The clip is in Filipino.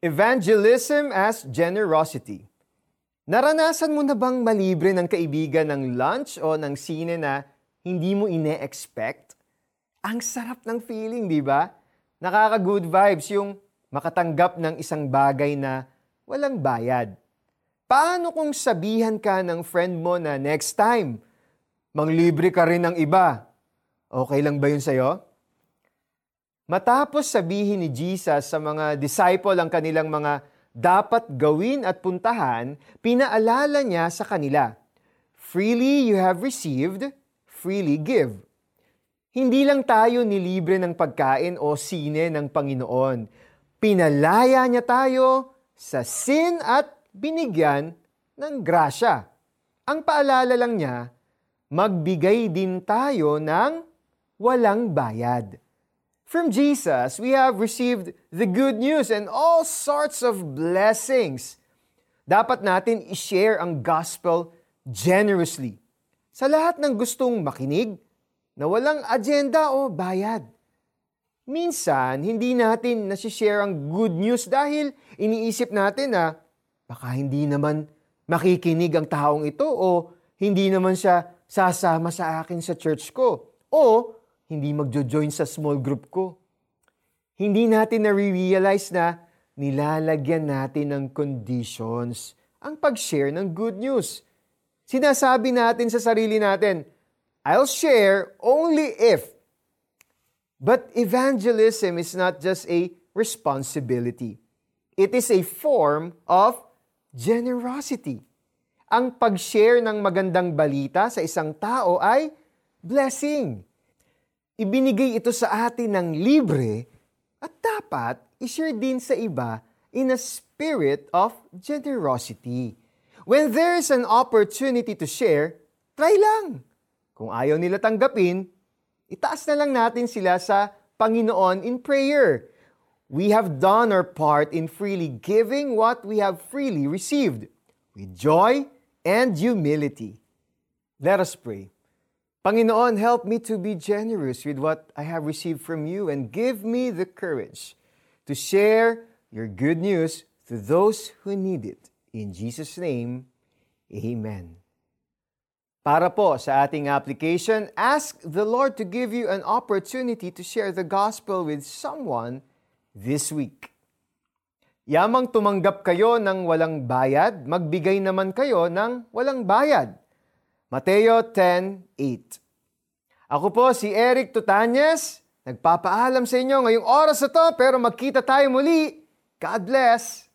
Evangelism as generosity. Naranasan mo na bang malibre ng kaibigan ng lunch o ng sine na hindi mo ine-expect? Ang sarap ng feeling, di ba? Nakaka-good vibes yung makatanggap ng isang bagay na walang bayad. Paano kung sabihan ka ng friend mo na next time, manglibre ka rin ng iba? Okay lang ba yun sa'yo? Matapos sabihin ni Jesus sa mga disciple ang kanilang mga dapat gawin at puntahan, pinaalala niya sa kanila, Freely you have received, freely give. Hindi lang tayo nilibre ng pagkain o sine ng Panginoon. Pinalaya niya tayo sa sin at binigyan ng grasya. Ang paalala lang niya, magbigay din tayo ng walang bayad. From Jesus, we have received the good news and all sorts of blessings. Dapat natin i-share ang gospel generously sa lahat ng gustong makinig na walang agenda o bayad. Minsan, hindi natin nasishare ang good news dahil iniisip natin na baka hindi naman makikinig ang taong ito o hindi naman siya sasama sa akin sa church ko o hindi magjo-join sa small group ko. Hindi natin na-realize na nilalagyan natin ng conditions ang pag-share ng good news. Sinasabi natin sa sarili natin, I'll share only if. But evangelism is not just a responsibility. It is a form of generosity. Ang pag-share ng magandang balita sa isang tao ay blessing ibinigay ito sa atin ng libre at dapat ishare din sa iba in a spirit of generosity. When there is an opportunity to share, try lang. Kung ayaw nila tanggapin, itaas na lang natin sila sa Panginoon in prayer. We have done our part in freely giving what we have freely received with joy and humility. Let us pray. Panginoon, help me to be generous with what I have received from you and give me the courage to share your good news to those who need it. In Jesus' name, Amen. Para po sa ating application, ask the Lord to give you an opportunity to share the gospel with someone this week. Yamang tumanggap kayo ng walang bayad, magbigay naman kayo ng walang bayad. Mateo 10.8 Ako po si Eric Tutanyes, nagpapaalam sa inyo ngayong oras na to pero magkita tayo muli. God bless!